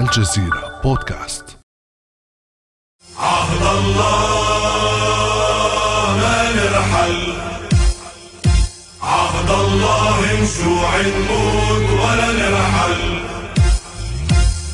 الجزيرة بودكاست. عهد الله ما نرحل. عهد الله مشروع نموت ولا نرحل.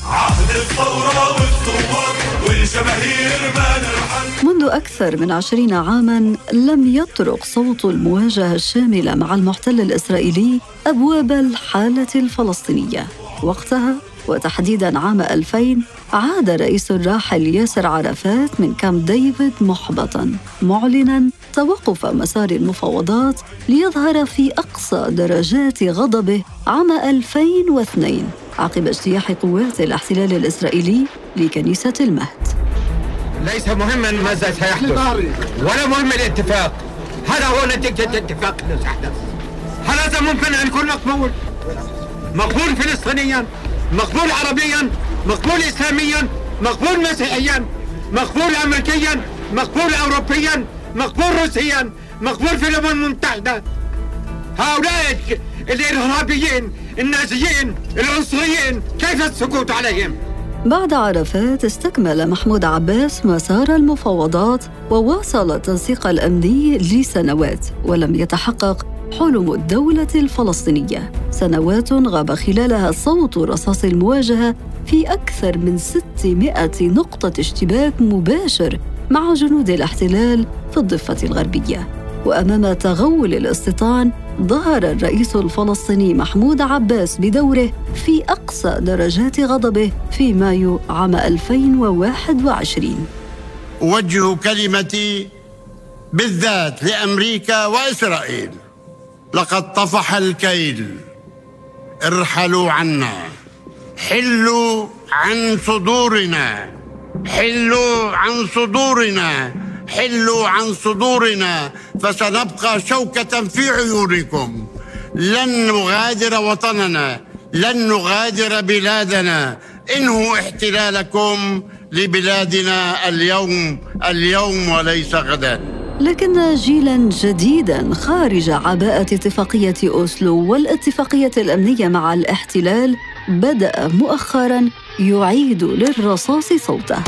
عهد الثورة والثوار والجماهير ما نرحل. منذ أكثر من عشرين عاماً لم يطرق صوت المواجهة الشاملة مع المحتل الإسرائيلي أبواب الحالة الفلسطينية. وقتها وتحديداً عام 2000 عاد رئيس الراحل ياسر عرفات من كامب ديفيد محبطاً معلناً توقف مسار المفاوضات ليظهر في أقصى درجات غضبه عام 2002 عقب اجتياح قوات الاحتلال الإسرائيلي لكنيسة المهد. ليس مهما ماذا سيحدث ولا مهم الاتفاق. هذا هو نتيجة الاتفاق الذي سيحدث هل هذا ممكن أن يكون مقبول؟ مقبول فلسطينيا. مقبول عربيا مقبول إسلاميا مقبول مسيحيا مقبول أمريكيا مقبول أوروبيا مقبول روسيا مقبول في الأمم المتحدة هؤلاء الإرهابيين النازيين العنصريين كيف السكوت عليهم؟ بعد عرفات استكمل محمود عباس مسار المفاوضات وواصل التنسيق الأمني لسنوات ولم يتحقق حلم الدولة الفلسطينية. سنوات غاب خلالها صوت رصاص المواجهة في أكثر من 600 نقطة اشتباك مباشر مع جنود الاحتلال في الضفة الغربية. وأمام تغول الاستيطان ظهر الرئيس الفلسطيني محمود عباس بدوره في أقصى درجات غضبه في مايو عام 2021 أوجه كلمتي بالذات لأمريكا وإسرائيل. لقد طفح الكيل. ارحلوا عنا. حلوا عن صدورنا. حلوا عن صدورنا. حلوا عن صدورنا. فسنبقى شوكة في عيونكم. لن نغادر وطننا. لن نغادر بلادنا. انهوا احتلالكم لبلادنا اليوم. اليوم وليس غدا. لكن جيلا جديدا خارج عباءة اتفاقية أوسلو والاتفاقية الأمنية مع الاحتلال بدأ مؤخرا يعيد للرصاص صوته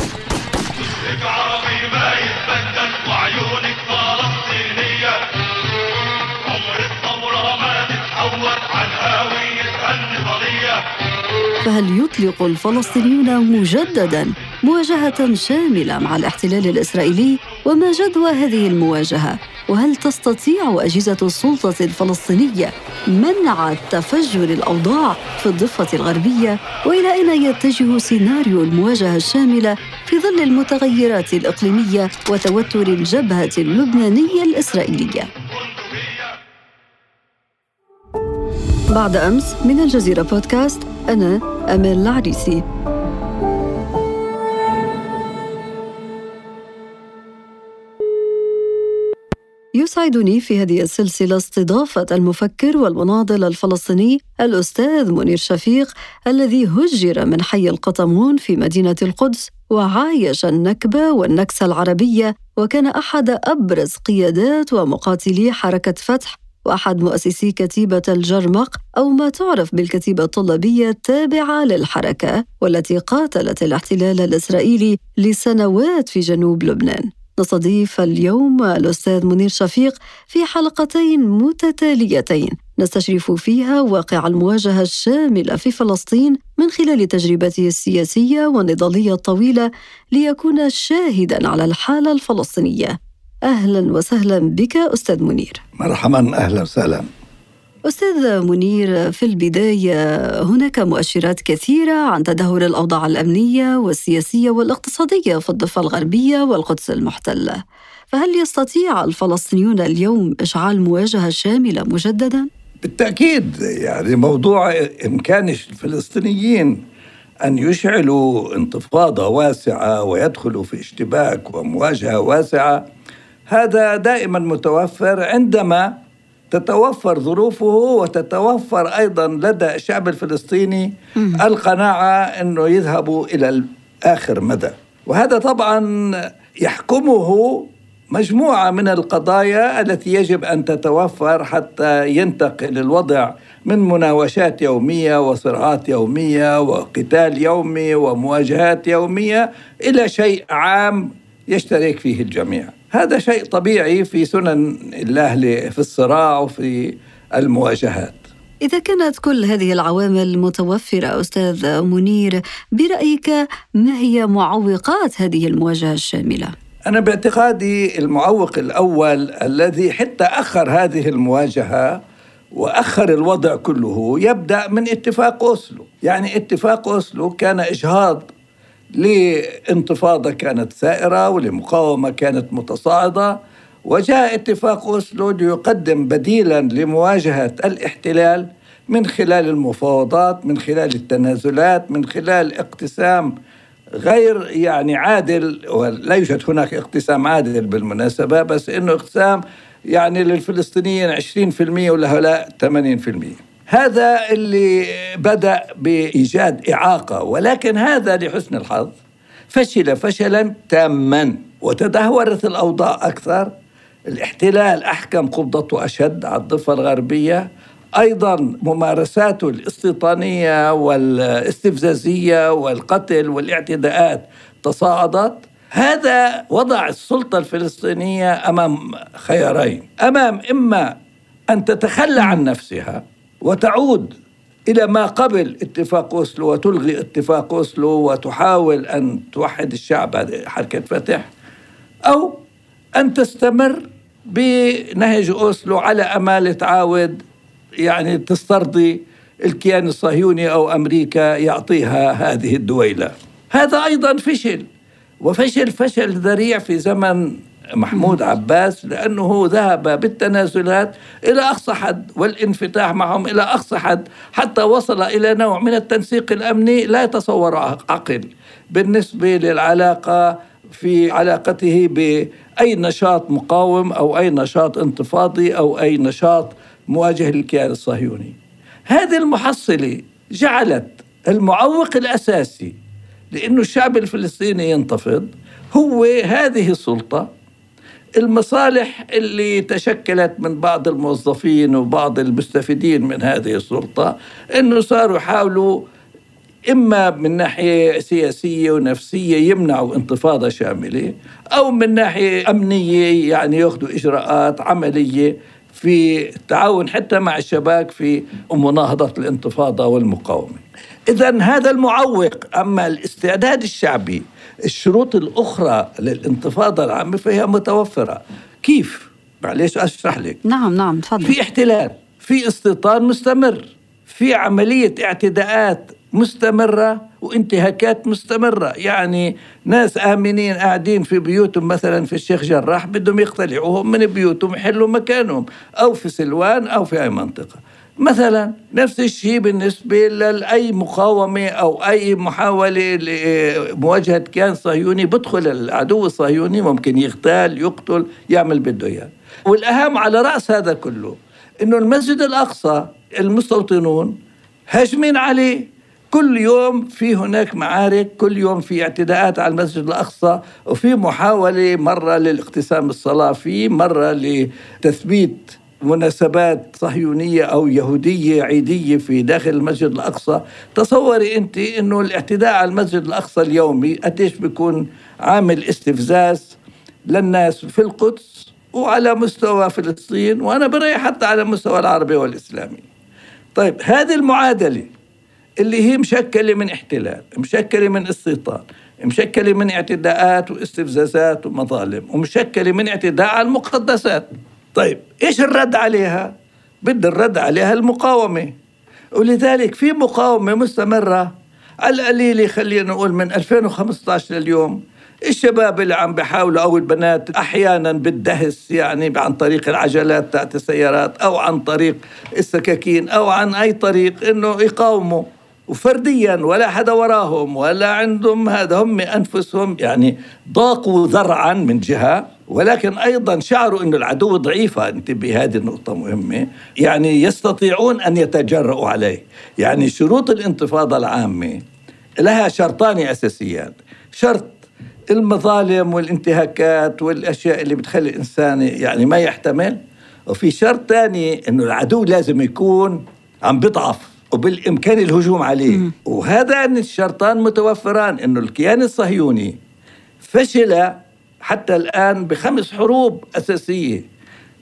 فهل يطلق الفلسطينيون مجددا مواجهة شاملة مع الاحتلال الإسرائيلي؟ وما جدوى هذه المواجهة؟ وهل تستطيع أجهزة السلطة الفلسطينية منع تفجر الأوضاع في الضفة الغربية؟ وإلى أين يتجه سيناريو المواجهة الشاملة في ظل المتغيرات الإقليمية وتوتر الجبهة اللبنانية الإسرائيلية؟ بعد أمس من الجزيرة بودكاست أنا أمال العريسي يسعدني في هذه السلسلة استضافة المفكر والمناضل الفلسطيني الأستاذ منير شفيق الذي هجر من حي القطمون في مدينة القدس وعايش النكبة والنكسة العربية وكان أحد أبرز قيادات ومقاتلي حركة فتح وأحد مؤسسي كتيبة الجرمق أو ما تعرف بالكتيبة الطلابية التابعة للحركة والتي قاتلت الاحتلال الإسرائيلي لسنوات في جنوب لبنان. نستضيف اليوم الأستاذ منير شفيق في حلقتين متتاليتين نستشرف فيها واقع المواجهة الشاملة في فلسطين من خلال تجربته السياسية والنضالية الطويلة ليكون شاهدا على الحالة الفلسطينية. أهلا وسهلا بك أستاذ منير. مرحبا أهلا وسهلا. أستاذ منير في البداية هناك مؤشرات كثيرة عن تدهور الأوضاع الأمنية والسياسية والاقتصادية في الضفة الغربية والقدس المحتلة فهل يستطيع الفلسطينيون اليوم إشعال مواجهة شاملة مجددا؟ بالتأكيد يعني موضوع إمكان الفلسطينيين أن يشعلوا انتفاضة واسعة ويدخلوا في اشتباك ومواجهة واسعة هذا دائما متوفر عندما تتوفر ظروفه وتتوفر أيضا لدى الشعب الفلسطيني القناعة إنه يذهبوا إلى اخر مدى. وهذا طبعا يحكمه مجموعة من القضايا التي يجب أن تتوفر حتى ينتقل الوضع من مناوشات يومية وصراعات يومية وقتال يومي ومواجهات يومية إلى شيء عام يشترك فيه الجميع. هذا شيء طبيعي في سنن الله في الصراع وفي المواجهات. إذا كانت كل هذه العوامل متوفرة أستاذ منير برأيك ما هي معوقات هذه المواجهة الشاملة؟ أنا باعتقادي المعوق الأول الذي حتى أخر هذه المواجهة وأخر الوضع كله يبدأ من اتفاق أوسلو. يعني اتفاق أوسلو كان إجهاض لانتفاضة كانت سائرة ولمقاومة كانت متصاعدة وجاء اتفاق أوسلو ليقدم بديلا لمواجهة الاحتلال من خلال المفاوضات من خلال التنازلات من خلال اقتسام غير يعني عادل ولا يوجد هناك اقتسام عادل بالمناسبة بس إنه اقتسام يعني للفلسطينيين 20% ولهؤلاء 80% هذا اللي بدأ بإيجاد إعاقة ولكن هذا لحسن الحظ. فشل فشلا تاما وتدهورت الأوضاع أكثر. الاحتلال أحكم قبضته أشد على الضفة الغربية. أيضا ممارساته الاستيطانية والاستفزازية والقتل والاعتداءات تصاعدت. هذا وضع السلطة الفلسطينية أمام خيارين. أمام إما أن تتخلى عن نفسها وتعود إلى ما قبل اتفاق أوسلو وتلغي اتفاق أوسلو وتحاول أن توحد الشعب حركة فتح أو أن تستمر بنهج أوسلو على أمال تعاود يعني تسترضي الكيان الصهيوني أو أمريكا يعطيها هذه الدويلة. هذا أيضا فشل وفشل فشل ذريع في زمن محمود عباس لأنه ذهب بالتنازلات إلى أقصى حد والانفتاح معهم إلى أقصى حد حتى وصل إلى نوع من التنسيق الأمني لا يتصور عقل بالنسبة للعلاقة في علاقته بأي نشاط مقاوم أو أي نشاط انتفاضي أو أي نشاط مواجه للكيان الصهيوني. هذه المحصلة جعلت المعوق الأساسي لأنه الشعب الفلسطيني ينتفض هو هذه السلطة المصالح اللي تشكلت من بعض الموظفين وبعض المستفيدين من هذه السلطة أنه صاروا يحاولوا إما من ناحية سياسية ونفسية يمنعوا انتفاضة شاملة أو من ناحية أمنية يعني يأخذوا إجراءات عملية في التعاون حتى مع الشباب في مناهضة الانتفاضة والمقاومة. إذا هذا المعوق أما الاستعداد الشعبي الشروط الأخرى للانتفاضة العامة فهي متوفرة. كيف؟ معلش أشرح لك. نعم نعم تفضل. في احتلال في استيطان مستمر في عملية اعتداءات مستمرة وانتهاكات مستمرة. يعني ناس آمنين قاعدين في بيوتهم مثلا في الشيخ جراح بدهم يقتلعوهم من بيوتهم يحلوا مكانهم أو في سلوان أو في أي منطقة. مثلا نفس الشيء بالنسبة لأي مقاومة أو أي محاولة لمواجهة كيان صهيوني بدخل العدو الصهيوني ممكن يغتال يقتل يعمل بده إياه. والأهم على رأس هذا كله إنه المسجد الأقصى المستوطنون هاجمين عليه. كل يوم في هناك معارك كل يوم في اعتداءات على المسجد الأقصى وفي محاولة مرة للاقتسام الصلاة فيه مرة لتثبيت مناسبات صهيونية أو يهودية عيدية في داخل المسجد الأقصى. تصوري أنت أنه الاعتداء على المسجد الأقصى اليومي قديش بيكون عامل استفزاز للناس في القدس وعلى مستوى فلسطين وأنا برأيي حتى على مستوى العربي والإسلامي. طيب هذه المعادلة اللي هي مشكلة من احتلال مشكلة من استيطان مشكلة من اعتداءات واستفزازات ومظالم ومشكلة من اعتداء على المقدسات. طيب إيش الرد عليها؟ بد الرد عليها المقاومة. ولذلك في مقاومة مستمرة. على القليلة خلينا نقول من 2015 لليوم. الشباب اللي عم بيحاولوا أو البنات أحيانا بالدهس يعني عن طريق العجلات تاعت السيارات أو عن طريق السكاكين أو عن أي طريق إنه يقاوموا. وفرديا ولا حدا وراهم ولا عندهم هذا هم أنفسهم يعني ضاقوا ذرعا من جهة. ولكن أيضا شعروا إنه العدو ضعيفه انتبه هذه النقطة مهمة. يعني يستطيعون أن يتجرؤوا عليه. يعني شروط الانتفاضة العامة لها شرطان أساسيان. شرط المظالم والانتهاكات والأشياء اللي بتخلي الإنسان يعني ما يحتمل. وفي شرط ثاني إنه العدو لازم يكون عم بيضعف وبالإمكان الهجوم عليه. وهذان الشرطان متوفران انه الكيان الصهيوني فشل حتى الآن بخمس حروب أساسية.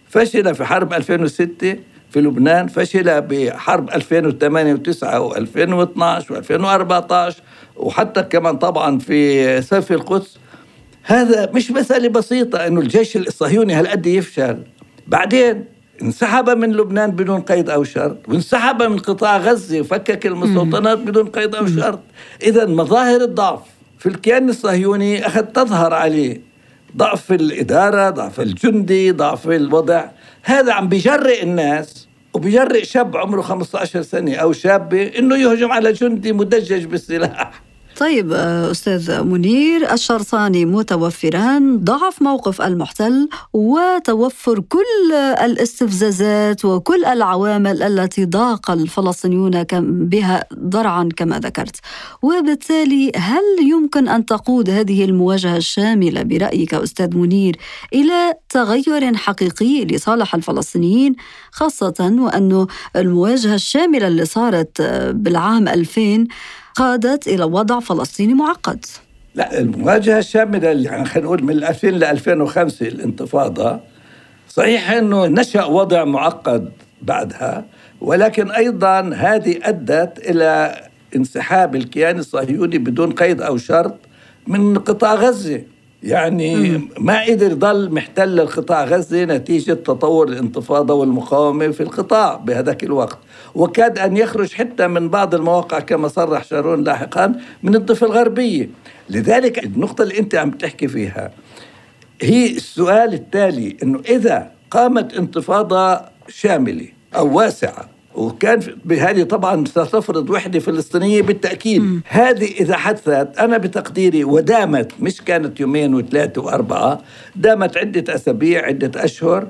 فشل في حرب 2006 في لبنان فشل بحرب 2008 و9 و2012 و2014 وحتى كمان طبعا في سيف القدس. هذا مش مسألة بسيطة إنه الجيش الصهيوني هالقد يفشل. بعدين انسحب من لبنان بدون قيد أو شرط وانسحب من قطاع غزة وفكك المستوطنات بدون قيد أو شرط. إذا مظاهر الضعف في الكيان الصهيوني أخذت تظهر عليه. ضعف الإدارة ضعف الجندي ضعف الوضع. هذا عم بيجرئ الناس وبيجرئ شاب عمره 15 سنة أو شابة إنه يهجم على جندي مدجج بالسلاح. طيب آه، أستاذ منير الشرطان متوفران ضعف موقف المحتل وتوفر كل الاستفزازات وكل العوامل التي ضاق الفلسطينيون بها ضرعا كما ذكرت. وبالتالي هل يمكن أن تقود هذه المواجهة الشاملة برأيك أستاذ منير إلى تغير حقيقي لصالح الفلسطينيين خاصة وأن المواجهة الشاملة اللي صارت آه، بالعام 2000 قادت إلى وضع فلسطيني معقد. لا المواجهة الشاملة يعني خلينا نقول من 2000 ل 2005 الانتفاضة صحيح أنه نشأ وضع معقد بعدها ولكن أيضا هذه أدت إلى انسحاب الكيان الصهيوني بدون قيد أو شرط من قطاع غزة. يعني ما قدر يضل محتل القطاع غزة نتيجة تطور الانتفاضة والمقاومة في القطاع بهذاك الوقت. وكاد أن يخرج حتى من بعض المواقع كما صرح شارون لاحقا من الضفة الغربية. لذلك النقطة اللي أنت عم تحكي فيها هي السؤال التالي أنه إذا قامت انتفاضة شاملة أو واسعة وكان بهذه طبعا ستفرض وحدة فلسطينية بالتأكيد. م. هذه إذا حدثت أنا بتقديري ودامت مش كانت يومين وثلاثة وأربعة دامت عدة أسابيع عدة أشهر.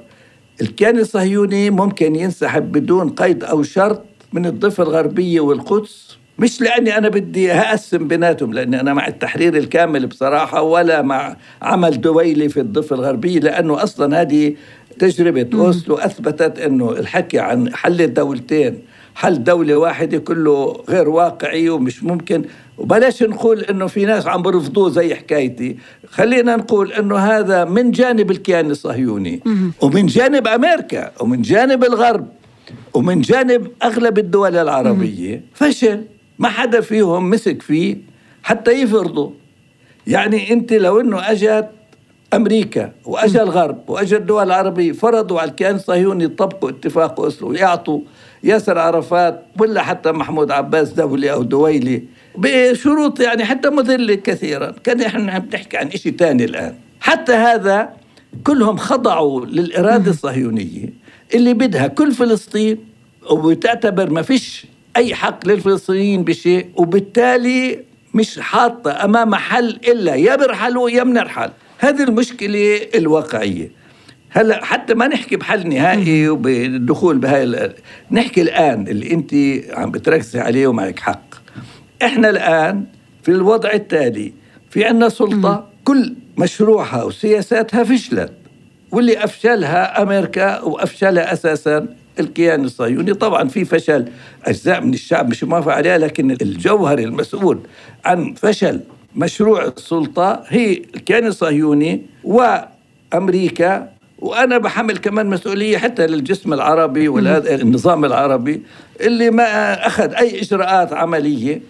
الكيان الصهيوني ممكن ينسحب بدون قيد أو شرط من الضفة الغربية والقدس. مش لأني أنا بدي أقسم بيناتهم لأني أنا مع التحرير الكامل بصراحة ولا مع عمل دويلي في الضفة الغربية لأنه أصلا هذه تجربة أوسلو أثبتت أنه الحكي عن حل الدولتين حل دولة واحدة كله غير واقعي ومش ممكن. وبلاش نقول إنه في ناس عم برفضوه زي حكايتي. خلينا نقول إنه هذا من جانب الكيان الصهيوني. ومن جانب أمريكا ومن جانب الغرب ومن جانب أغلب الدول العربية. فشل. ما حدا فيهم مسك فيه حتى يفرضه. يعني أنت لو إنه أجت أمريكا واجا الغرب واجا الدول العربية فرضوا على الكيان الصهيوني يطبقوا اتفاق أوسلو ويعطوا ياسر عرفات ولا حتى محمود عباس دولي أو دويلي بشروط يعني حتى مذلة كثيرا. كان إحنا عم نحكي عن شيء ثاني الآن. حتى هذا كلهم خضعوا للإرادة الصهيونية اللي بدها كل فلسطين وبتعتبر ما فيش أي حق للفلسطينيين بشيء وبالتالي مش حاطة أمام حل إلا يا برحلوا يا بنرحل هذه المشكلة الواقعية. هلأ حتى ما نحكي بحل نهائي وبالدخول بهاي نحكي الآن اللي أنت عم بتركزي عليه ومعك حق. إحنا الآن في الوضع التالي في عندنا سلطة كل مشروعها وسياساتها فشلت واللي أفشلها أمريكا وأفشلها أساسا الكيان الصهيوني. طبعا في فشل أجزاء من الشعب مش موافق عليها لكن الجوهر المسؤول عن فشل مشروع السلطة هي الكيان الصهيوني وأمريكا وأنا بحمل كمان مسؤولية حتى للجسم العربي والنظام النظام العربي اللي ما أخذ أي إجراءات عملية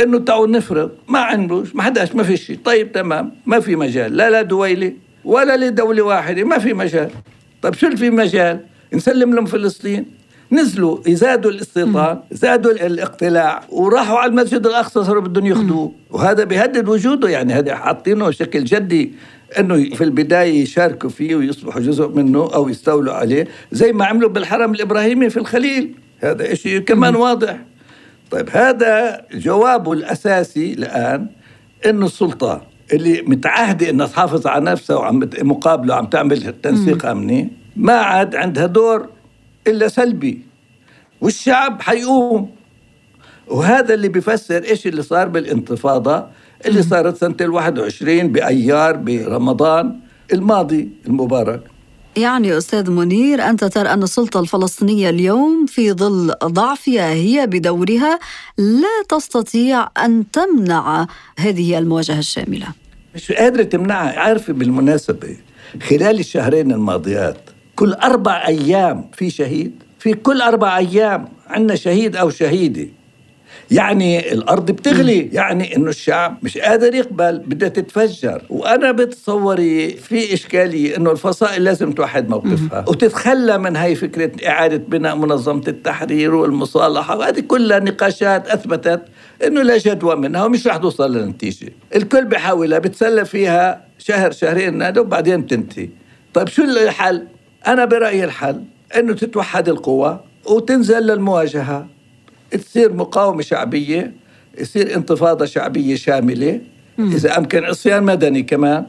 إنه تعالوا نفرض ما عندوش ما حداش ما في شيء. طيب تمام ما في مجال لا لا دويلة ولا لدولة واحدة ما في مجال. طيب شو اللي في مجال؟ نسلم لهم فلسطين. نزلوا يزادوا الاستيطان زادوا الاقتلاع وراحوا على المسجد الأقصى صاروا بدهم يأخذوه. وهذا بيهدد وجوده يعني هذا حاطينه بشكل جدي إنه في البداية يشاركوا فيه ويصبحوا جزء منه أو يستولوا عليه زي ما عملوا بالحرم الإبراهيمي في الخليل. هذا شيء كمان واضح. طيب هذا جوابه الأساسي الآن إنه السلطه اللي متعهدة إنها تحافظ على نفسها وعم مقابله عم تعمل تنسيق أمني ما عاد عندها دور إلا سلبي. والشعب حيقوم. وهذا اللي بيفسر إيش اللي صار بالانتفاضة؟ اللي صارت سنة الواحد وعشرين بأيار برمضان الماضي المبارك. يعني أستاذ منير أنت ترى أن السلطة الفلسطينية اليوم في ظل ضعفها هي بدورها لا تستطيع أن تمنع هذه المواجهة الشاملة. مش قادرة تمنعها. عارفة بالمناسبة خلال الشهرين الماضيات كل أربع أيام في شهيد في كل أربع أيام عندنا شهيد أو شهيدة. يعني الأرض بتغلي يعني إنه الشعب مش قادر يقبل بدها تتفجر. وأنا بتصوري في إشكالية إنه الفصائل لازم توحد موقفها. وتتخلى من هاي فكرة إعادة بناء منظمة التحرير والمصالحة. وهذه كلها نقاشات أثبتت إنه لا جدوى منها ومش رح توصل لنتيجة الكل بحاولها بتسلى فيها شهر شهرين وبعدين بتنتهي. طيب شو الحل؟ أنا برأيي الحل إنه تتوحد القوى وتنزل للمواجهة. تصير مقاومة شعبية يصير انتفاضة شعبية شاملة إذا أمكن عصيان مدني كمان.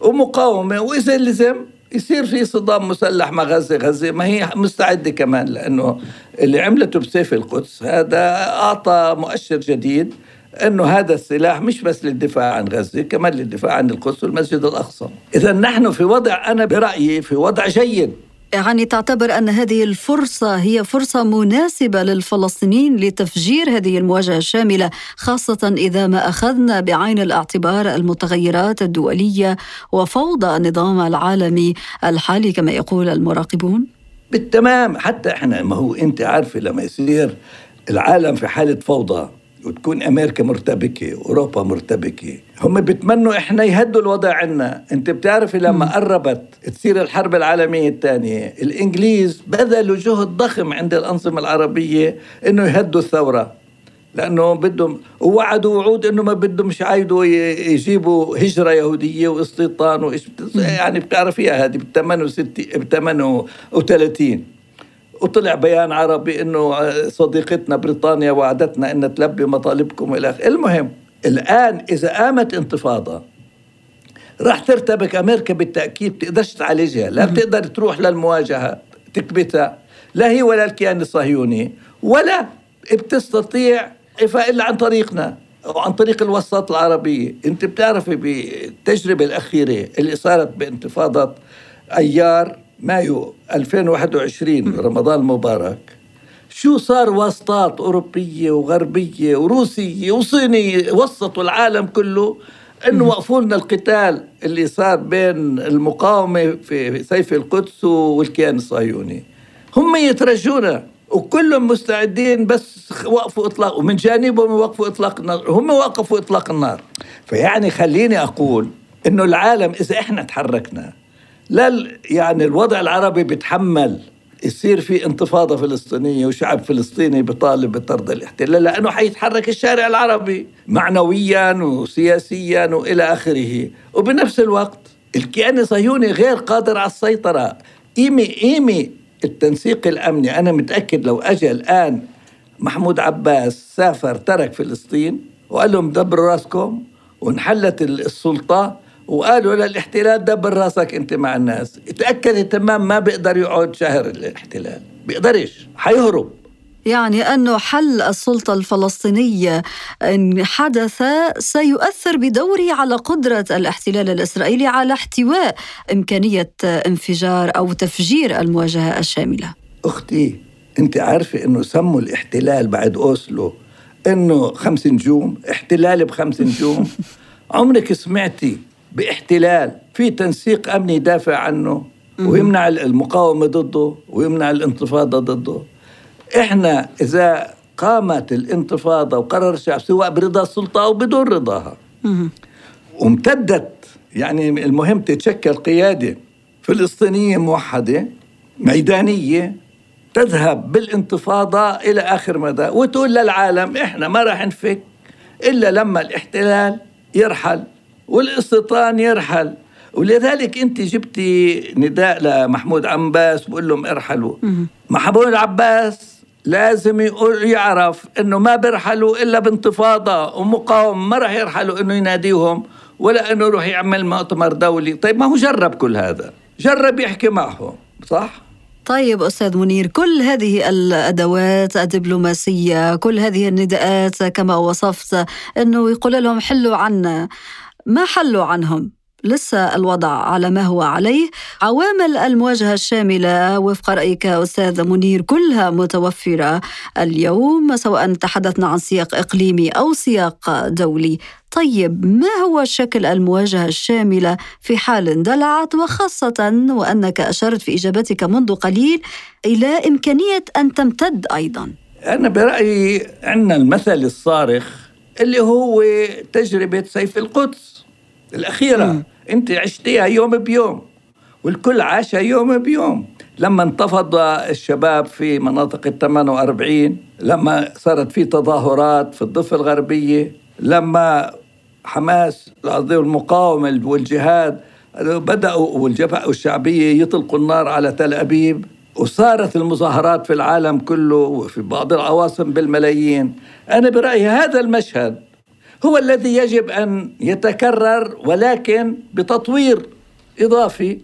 ومقاومة وإذا لزم يصير في صدام مسلح مع غزة. غزة ما هي مستعدة كمان لأنه اللي عملته بسيف القدس هذا أعطى مؤشر جديد. أنه هذا السلاح مش بس للدفاع عن غزة كمان للدفاع عن القدس والمسجد الأقصى. إذا نحن في وضع أنا برأيي في وضع جيد. يعني تعتبر أن هذه الفرصة هي فرصة مناسبة للفلسطينيين لتفجير هذه المواجهة الشاملة خاصة إذا ما أخذنا بعين الاعتبار المتغيرات الدولية وفوضى النظام العالمي الحالي كما يقول المراقبون. بالتمام حتى إحنا ما هو أنت عارفة لما يصير العالم في حالة فوضى وتكون أمريكا مرتبكة واوروبا مرتبكة. هم بيتمنوا إحنا يهدوا الوضع عنا. أنت بتعرفي لما قربت تصير الحرب العالمية الثانية الإنجليز بذلوا جهد ضخم عند الأنظمة العربية إنه يهدوا الثورة. لأنه بدهم ووعدوا وعود إنه ما بدهم مش عايدوا يجيبوا هجرة يهودية واستيطان وإيش. يعني بتعرفيها هذه ب 38 وطلع بيان عربي إنه صديقتنا بريطانيا وعدتنا ان تلبي مطالبكم إلى المهم الآن إذا قامت انتفاضة راح ترتبك أمريكا بالتأكيد بتقدرش تعالجها لا بتقدر تروح للمواجهة تكبتها لا هي ولا الكيان الصهيوني ولا بتستطيع إلا عن طريقنا أو عن طريق الوساطة العربية أنت بتعرفي بالتجربة الأخيرة اللي صارت بانتفاضة أيار مايو 2021 رمضان المبارك شو صار واسطات أوروبية وغربية وروسية وصينية وسطوا العالم كله إنه وقفوا لنا القتال اللي صار بين المقاومة في سيف القدس والكيان الصهيوني. هم يترجونا وكلهم مستعدين بس وقفوا إطلاق ومن جانبهم وقفوا إطلاق النار هم وقفوا إطلاق النار. فيعني خليني أقول إنه العالم إذا إحنا تحركنا لا يعني الوضع العربي بيتحمل. يصير في انتفاضة فلسطينية وشعب فلسطيني بيطالب بطرد الاحتلال لأنه حيتحرك الشارع العربي معنويا وسياسيا وإلى آخره. وبنفس الوقت الكيان الصهيوني غير قادر على السيطرة. قيمه قيمه التنسيق الأمني أنا متأكد لو اجى الآن محمود عباس سافر ترك فلسطين وقال لهم دبروا رأسكم وانحلت السلطة وقالوا للاحتلال دبر راسك انت مع الناس. تاكد تمام ما بيقدر يقعد شهر الاحتلال. بيقدرش حيهرب. يعني أن حل السلطة الفلسطينية إن حدث سيؤثر بدوره على قدرة الاحتلال الإسرائيلي على احتواء إمكانية انفجار أو تفجير المواجهة الشاملة. أختي أنت عارفة أنه سموا الاحتلال بعد أوسلو أنه خمس نجوم احتلال بخمس نجوم عمرك سمعتي باحتلال في تنسيق أمني يدافع عنه ويمنع المقاومة ضده ويمنع الانتفاضة ضده. إحنا إذا قامت الانتفاضة وقرر الشعب سواء برضا السلطة أو بدون رضاها. وامتدت يعني المهم تتشكل قيادة فلسطينية موحدة ميدانية تذهب بالانتفاضة إلى آخر مدى. وتقول للعالم إحنا ما راح نفك إلا لما الاحتلال يرحل. والاستيطان يرحل. ولذلك انت جبتي نداء لمحمود عباس بقول لهم ارحلوا. محمود عباس لازم يقول يعرف إنه ما بيرحلوا إلا بانتفاضة ومقاومه ما راح يرحلوا إنه يناديهم ولا إنه يروح يعمل مؤتمر دولي. طيب ما هو جرب كل هذا. جرب يحكي معهم صح؟ طيب أستاذ منير كل هذه الأدوات الدبلوماسية كل هذه النداءات كما وصفت أنه يقول لهم حلوا عنا. ما حلوا عنهم؟ لسه الوضع على ما هو عليه. عوامل المواجهة الشاملة وفق رأيك أستاذ منير كلها متوفرة اليوم سواء تحدثنا عن سياق إقليمي أو سياق دولي. طيب ما هو شكل المواجهة الشاملة في حال اندلعت؟ وخاصة وأنك أشرت في إجابتك منذ قليل إلى إمكانية أن تمتد أيضا. أنا برأيي عندنا المثل الصارخ اللي هو تجربة سيف القدس. الأخيرة. م. أنت عشتيها يوم بيوم. والكل عاشها يوم بيوم. لما انتفض الشباب في مناطق ال 48 لما صارت في تظاهرات في الضفة الغربية لما حماس المقاومة والجهاد بدأوا والجبهة الشعبية يطلقوا النار على تل أبيب. وصارت المظاهرات في العالم كله وفي بعض العواصم بالملايين أنا برأيي هذا المشهد هو الذي يجب أن يتكرر ولكن بتطوير إضافي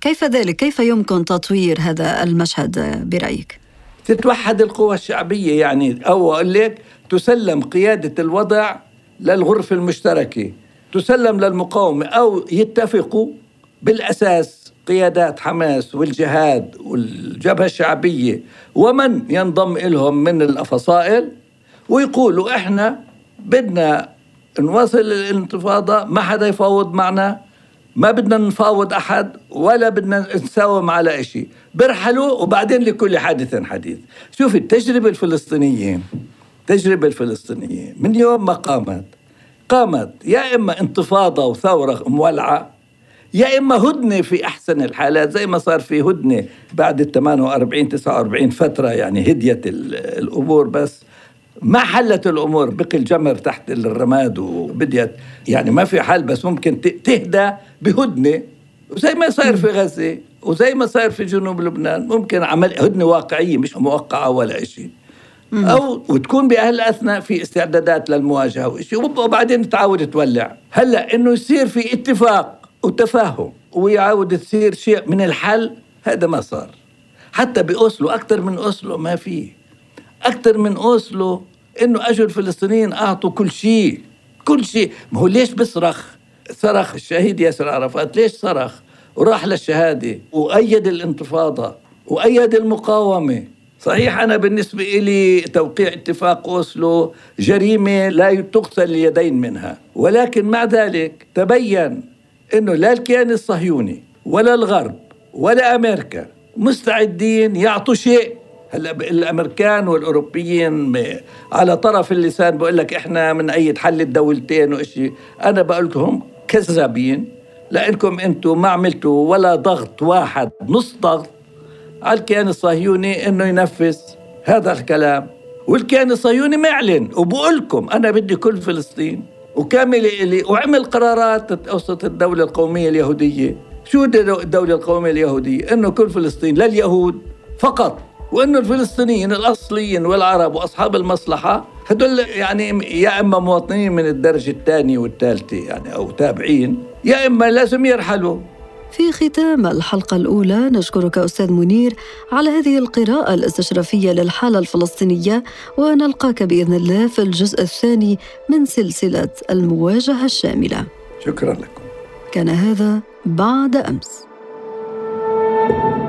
كيف ذلك؟ كيف يمكن تطوير هذا المشهد برأيك؟ تتوحد القوى الشعبية يعني أو أقول لك تسلم قيادة الوضع للغرفة المشتركة تسلم للمقاومة أو يتفقوا بالأساس قيادات حماس والجهاد والجبهة الشعبية ومن ينضم لهم من الفصائل ويقولوا إحنا بدنا نواصل الانتفاضة ما حدا يفاوض معنا ما بدنا نفاوض أحد ولا بدنا نساوم على شيء برحلوا وبعدين لكل حادث حديث. شوف التجربة الفلسطينية التجربة الفلسطينية. من يوم ما قامت قامت يا إما انتفاضة وثورة مولعة يا إما هدنة في أحسن الحالات زي ما صار في هدنة بعد ال 48 49 فترة يعني هديت الأمور بس. ما حلت الأمور بقي الجمر تحت الرماد وبديت يعني ما في حل بس ممكن تهدى بهدنه وزي ما صاير في غزة وزي ما صاير في جنوب لبنان ممكن عمل هدنه واقعية مش موقعة ولا شيء أو وتكون بأهل الأثناء في استعدادات للمواجهة وشيء وبعدين تعاود تولع. هلأ إنه يصير في اتفاق وتفاهم ويعاود تصير شيء من الحل هذا ما صار. حتى بأوسلو أكثر من أوسلو ما في أكثر من أوسلو إنه اجوا الفلسطينيين أعطوا كل شيء كل شيء. ما هو ليش بصرخ؟ صرخ الشهيد ياسر عرفات. ليش صرخ؟ وراح للشهادة وأيد الانتفاضة وأيد المقاومة. صحيح أنا بالنسبة إلي توقيع اتفاق أوسلو جريمة لا تغسل اليدين منها. ولكن مع ذلك تبين أنه لا الكيان الصهيوني ولا الغرب ولا أمريكا مستعدين يعطوا شيء. هلأ الأمريكان والأوروبيين على طرف اللسان بقول لك إحنا من أي حل الدولتين وإشي. أنا بقول لكم كذابين. لإنكم أنتم ما عملتوا ولا ضغط واحد نص ضغط على الكيان الصهيوني إنه ينفذ هذا الكلام. والكيان الصهيوني معلن وبقول لكم أنا بدي كل فلسطين. وكامل وعمل قرارات أوسط الدولة القومية اليهودية. شو الدولة القومية اليهودية؟ إنه كل فلسطين لليهود فقط وإنه الفلسطينيين الأصليين والعرب وأصحاب المصلحة هدول يعني يا إما مواطنين من الدرجة الثانية والثالثة يعني أو تابعين يا إما لازم يرحلوا. في ختام الحلقة الأولى نشكرك أستاذ منير على هذه القراءة الاستشرافية للحالة الفلسطينية ونلقاك بإذن الله في الجزء الثاني من سلسلة المواجهة الشاملة. شكرا لكم. كان هذا بعد أمس. thank you